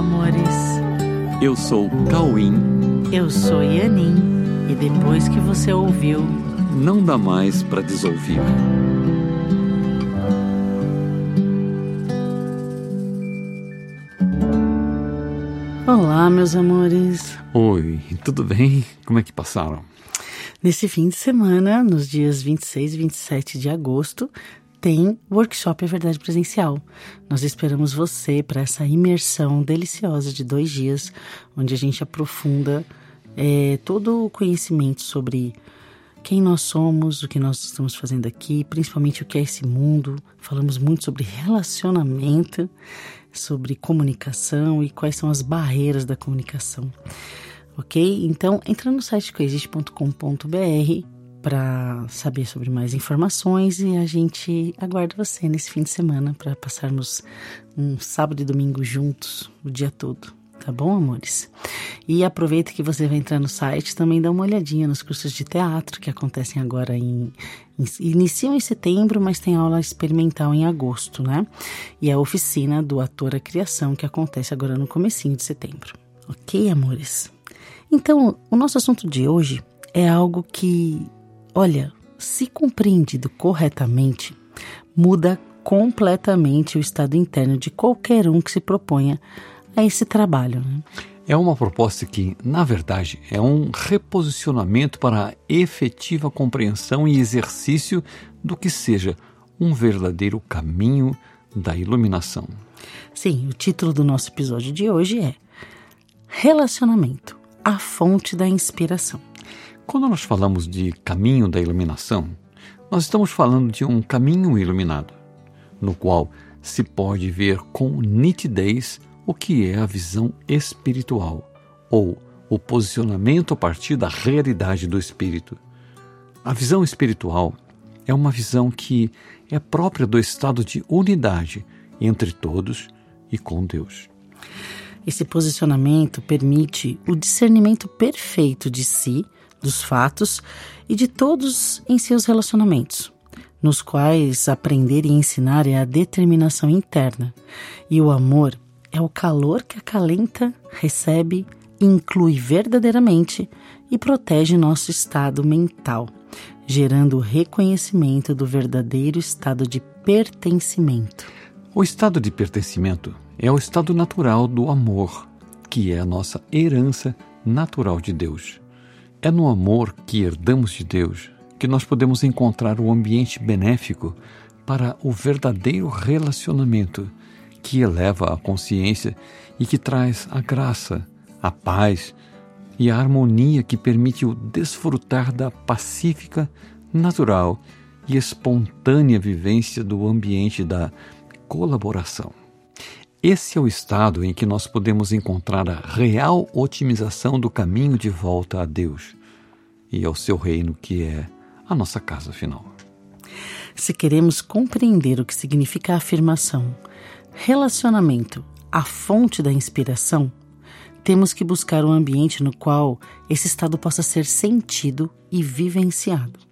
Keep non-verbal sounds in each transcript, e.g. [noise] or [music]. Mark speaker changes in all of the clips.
Speaker 1: amores.
Speaker 2: Eu sou Cauim.
Speaker 1: Eu sou Yanin. E depois que você ouviu,
Speaker 2: não dá mais para desouvir.
Speaker 1: Olá, meus amores.
Speaker 2: Oi, tudo bem? Como é que passaram?
Speaker 1: Nesse fim de semana, nos dias 26 e 27 de agosto, tem workshop A Verdade Presencial. Nós esperamos você para essa imersão deliciosa de dois dias, onde a gente aprofunda é, todo o conhecimento sobre quem nós somos, o que nós estamos fazendo aqui, principalmente o que é esse mundo. Falamos muito sobre relacionamento, sobre comunicação e quais são as barreiras da comunicação. Ok? Então, entra no site coexiste.com.br para saber sobre mais informações e a gente aguarda você nesse fim de semana para passarmos um sábado e domingo juntos o dia todo. Tá bom, amores? E aproveita que você vai entrar no site, também dá uma olhadinha nos cursos de teatro que acontecem agora em, em iniciam em setembro, mas tem aula experimental em agosto, né? E a oficina do ator a criação que acontece agora no comecinho de setembro. OK, amores? Então, o nosso assunto de hoje é algo que, olha, se compreendido corretamente, muda completamente o estado interno de qualquer um que se proponha a esse trabalho. Né?
Speaker 2: É uma proposta que, na verdade, é um reposicionamento para a efetiva compreensão e exercício do que seja um verdadeiro caminho da iluminação.
Speaker 1: Sim, o título do nosso episódio de hoje é Relacionamento a fonte da inspiração.
Speaker 2: Quando nós falamos de caminho da iluminação, nós estamos falando de um caminho iluminado, no qual se pode ver com nitidez o que é a visão espiritual, ou o posicionamento a partir da realidade do espírito. A visão espiritual é uma visão que é própria do estado de unidade entre todos e com Deus.
Speaker 1: Esse posicionamento permite o discernimento perfeito de si, dos fatos e de todos em seus relacionamentos, nos quais aprender e ensinar é a determinação interna, e o amor é o calor que acalenta, recebe, inclui verdadeiramente e protege nosso estado mental, gerando o reconhecimento do verdadeiro estado de pertencimento.
Speaker 2: O estado de pertencimento é o estado natural do amor, que é a nossa herança natural de Deus. É no amor que herdamos de Deus que nós podemos encontrar o ambiente benéfico para o verdadeiro relacionamento que eleva a consciência e que traz a graça, a paz e a harmonia que permite o desfrutar da pacífica, natural e espontânea vivência do ambiente da colaboração. Esse é o estado em que nós podemos encontrar a real otimização do caminho de volta a Deus e ao seu reino, que é a nossa casa final.
Speaker 1: Se queremos compreender o que significa a afirmação relacionamento, a fonte da inspiração, temos que buscar um ambiente no qual esse estado possa ser sentido e vivenciado.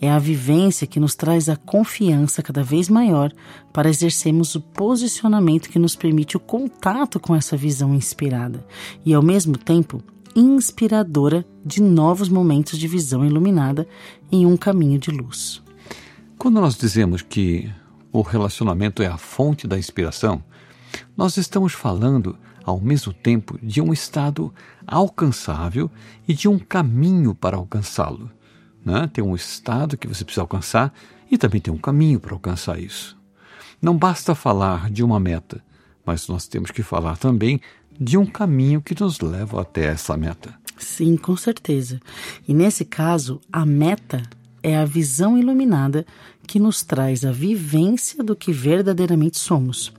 Speaker 1: É a vivência que nos traz a confiança cada vez maior para exercermos o posicionamento que nos permite o contato com essa visão inspirada e, ao mesmo tempo, inspiradora de novos momentos de visão iluminada em um caminho de luz.
Speaker 2: Quando nós dizemos que o relacionamento é a fonte da inspiração, nós estamos falando ao mesmo tempo de um estado alcançável e de um caminho para alcançá-lo. Né? Tem um estado que você precisa alcançar e também tem um caminho para alcançar isso. Não basta falar de uma meta, mas nós temos que falar também de um caminho que nos leva até essa meta.
Speaker 1: Sim, com certeza. E nesse caso, a meta é a visão iluminada que nos traz a vivência do que verdadeiramente somos,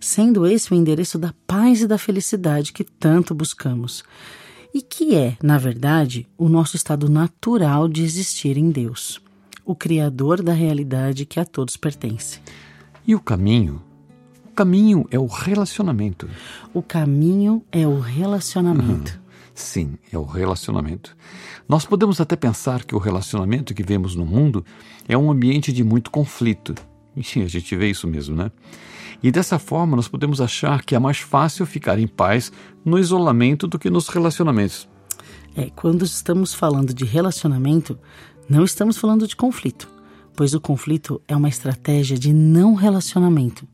Speaker 1: sendo esse o endereço da paz e da felicidade que tanto buscamos e que é, na verdade, o nosso estado natural de existir em Deus, o Criador da realidade que a todos pertence.
Speaker 2: E o caminho? O caminho é o relacionamento.
Speaker 1: O caminho é o relacionamento. Uhum.
Speaker 2: Sim, é o relacionamento. Nós podemos até pensar que o relacionamento que vemos no mundo é um ambiente de muito conflito, E a gente vê isso mesmo, né? E dessa forma nós podemos achar que é mais fácil ficar em paz no isolamento do que nos relacionamentos.
Speaker 1: É, quando estamos falando de relacionamento, não estamos falando de conflito, pois o conflito é uma estratégia de não relacionamento,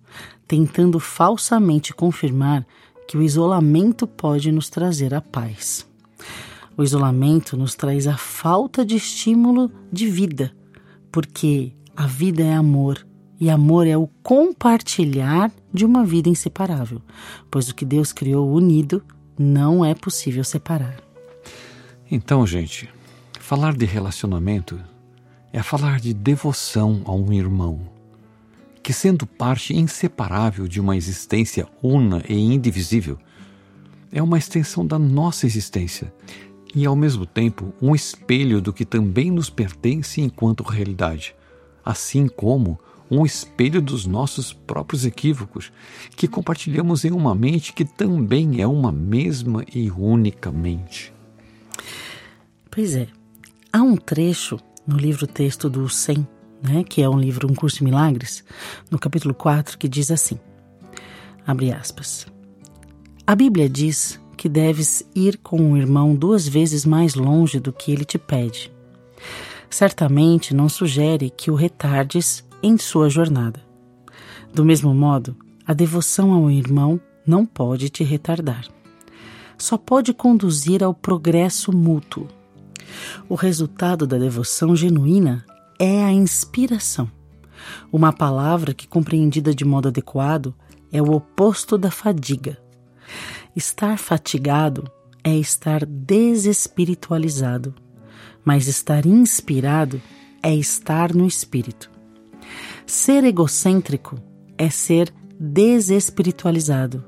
Speaker 1: tentando falsamente confirmar que o isolamento pode nos trazer a paz. O isolamento nos traz a falta de estímulo de vida, porque a vida é amor e amor é o compartilhar de uma vida inseparável, pois o que Deus criou unido não é possível separar.
Speaker 2: Então, gente, falar de relacionamento é falar de devoção a um irmão, que, sendo parte inseparável de uma existência una e indivisível, é uma extensão da nossa existência e, ao mesmo tempo, um espelho do que também nos pertence enquanto realidade, assim como um espelho dos nossos próprios equívocos, que compartilhamos em uma mente que também é uma mesma e única mente.
Speaker 1: Pois é, há um trecho no livro texto do 100, né, que é um livro Um Curso de Milagres, no capítulo 4, que diz assim: abre aspas. A Bíblia diz que deves ir com o irmão duas vezes mais longe do que ele te pede. Certamente não sugere que o retardes em sua jornada. Do mesmo modo, a devoção ao irmão não pode te retardar. Só pode conduzir ao progresso mútuo. O resultado da devoção genuína é a inspiração. Uma palavra que, compreendida de modo adequado, é o oposto da fadiga. Estar fatigado é estar desespiritualizado, mas estar inspirado é estar no espírito. Ser egocêntrico é ser desespiritualizado,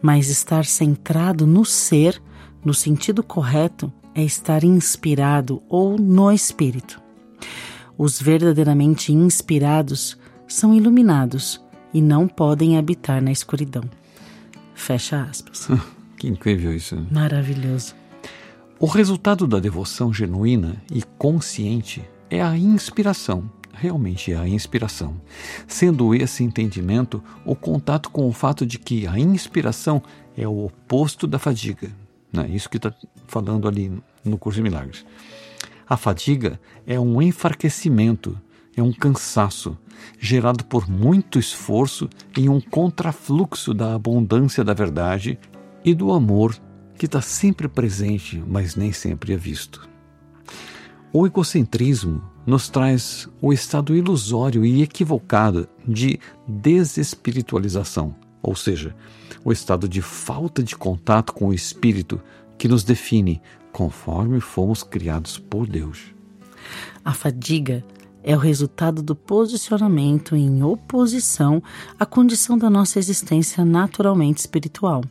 Speaker 1: mas estar centrado no ser, no sentido correto, é estar inspirado ou no espírito. Os verdadeiramente inspirados são iluminados e não podem habitar na escuridão. Fecha aspas. [laughs]
Speaker 2: que incrível isso.
Speaker 1: Maravilhoso.
Speaker 2: O resultado da devoção genuína e consciente é a inspiração realmente é a inspiração, sendo esse entendimento o contato com o fato de que a inspiração é o oposto da fadiga. Né? Isso que está falando ali no curso de milagres. A fadiga é um enfraquecimento, é um cansaço gerado por muito esforço em um contrafluxo da abundância da verdade e do amor que está sempre presente, mas nem sempre é visto. O egocentrismo nos traz o estado ilusório e equivocado de desespiritualização, ou seja, o estado de falta de contato com o espírito que nos define conforme fomos criados por Deus.
Speaker 1: A fadiga é o resultado do posicionamento em oposição à condição da nossa existência naturalmente espiritual.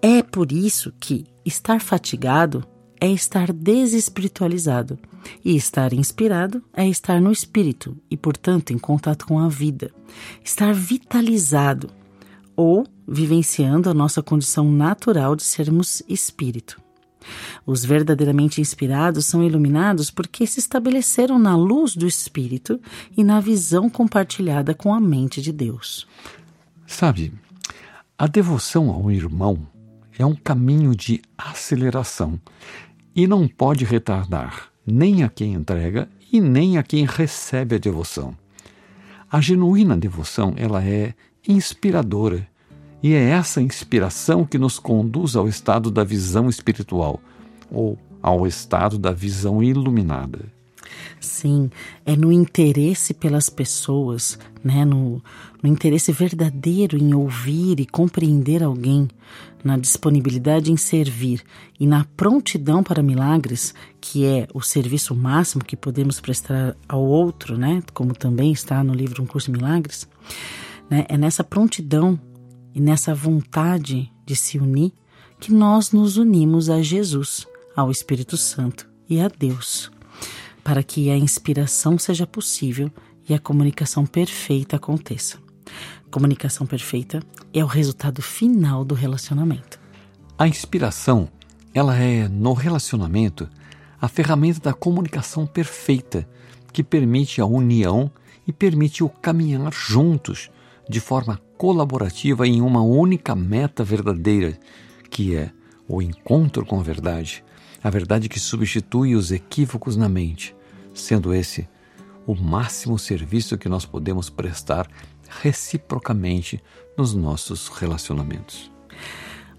Speaker 1: É por isso que estar fatigado é estar desespiritualizado, e estar inspirado é estar no espírito e, portanto, em contato com a vida. Estar vitalizado ou vivenciando a nossa condição natural de sermos espírito. Os verdadeiramente inspirados são iluminados porque se estabeleceram na luz do Espírito e na visão compartilhada com a mente de Deus.
Speaker 2: Sabe, a devoção ao irmão é um caminho de aceleração e não pode retardar nem a quem entrega e nem a quem recebe a devoção. A genuína devoção, ela é inspiradora, e é essa inspiração que nos conduz ao estado da visão espiritual ou ao estado da visão iluminada.
Speaker 1: Sim, é no interesse pelas pessoas, né? no, no interesse verdadeiro em ouvir e compreender alguém, na disponibilidade em servir e na prontidão para milagres, que é o serviço máximo que podemos prestar ao outro, né? como também está no livro Um Curso de Milagres, né? é nessa prontidão e nessa vontade de se unir que nós nos unimos a Jesus, ao Espírito Santo e a Deus para que a inspiração seja possível e a comunicação perfeita aconteça. Comunicação perfeita é o resultado final do relacionamento.
Speaker 2: A inspiração, ela é no relacionamento a ferramenta da comunicação perfeita que permite a união e permite-o caminhar juntos, de forma colaborativa em uma única meta verdadeira, que é o encontro com a verdade, a verdade que substitui os equívocos na mente, sendo esse o máximo serviço que nós podemos prestar reciprocamente nos nossos relacionamentos.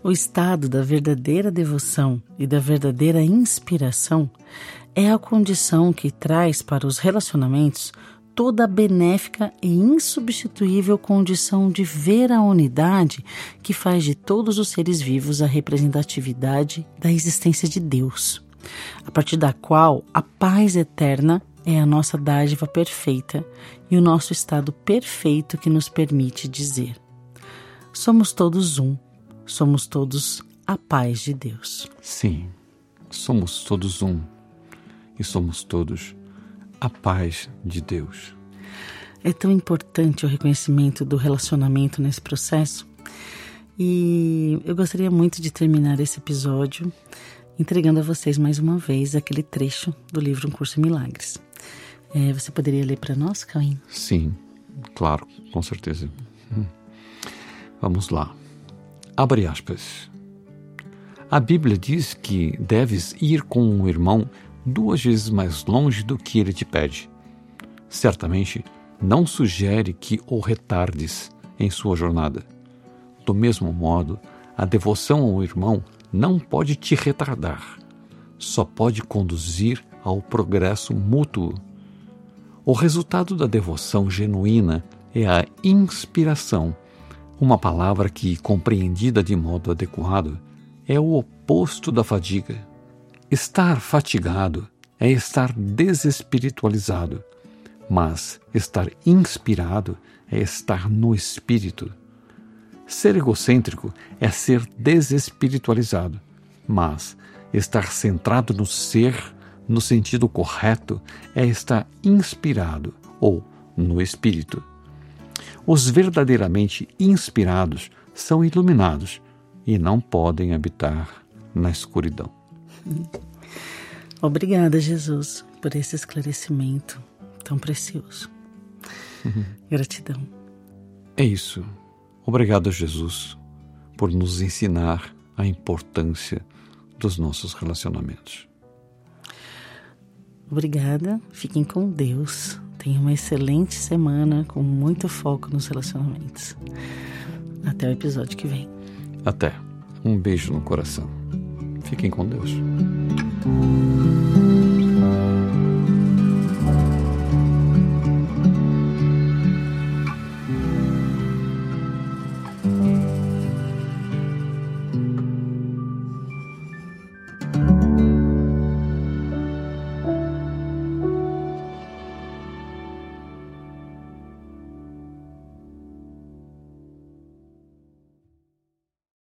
Speaker 1: O estado da verdadeira devoção e da verdadeira inspiração é a condição que traz para os relacionamentos toda a benéfica e insubstituível condição de ver a unidade que faz de todos os seres vivos a representatividade da existência de Deus, a partir da qual a paz eterna é a nossa dádiva perfeita e o nosso estado perfeito que nos permite dizer: somos todos um somos todos a paz de Deus.
Speaker 2: Sim, somos todos um e somos todos a paz de Deus.
Speaker 1: É tão importante o reconhecimento do relacionamento nesse processo e eu gostaria muito de terminar esse episódio entregando a vocês mais uma vez aquele trecho do livro Um Curso em Milagres. É, você poderia ler para nós, Caim?
Speaker 2: Sim, claro, com certeza. Hum. Vamos lá. Abre aspas. A Bíblia diz que deves ir com um irmão duas vezes mais longe do que ele te pede. Certamente não sugere que o retardes em sua jornada. Do mesmo modo, a devoção ao irmão não pode te retardar, só pode conduzir ao progresso mútuo. O resultado da devoção genuína é a inspiração uma palavra que, compreendida de modo adequado, é o oposto da fadiga. Estar fatigado é estar desespiritualizado, mas estar inspirado é estar no espírito. Ser egocêntrico é ser desespiritualizado, mas estar centrado no ser, no sentido correto, é estar inspirado ou no espírito. Os verdadeiramente inspirados são iluminados e não podem habitar na escuridão.
Speaker 1: Obrigada, Jesus, por esse esclarecimento tão precioso. Uhum. Gratidão.
Speaker 2: É isso. Obrigado, Jesus, por nos ensinar a importância dos nossos relacionamentos.
Speaker 1: Obrigada. Fiquem com Deus. Tenha uma excelente semana com muito foco nos relacionamentos. Até o episódio que vem.
Speaker 2: Até. Um beijo no coração. Fiquem com Deus.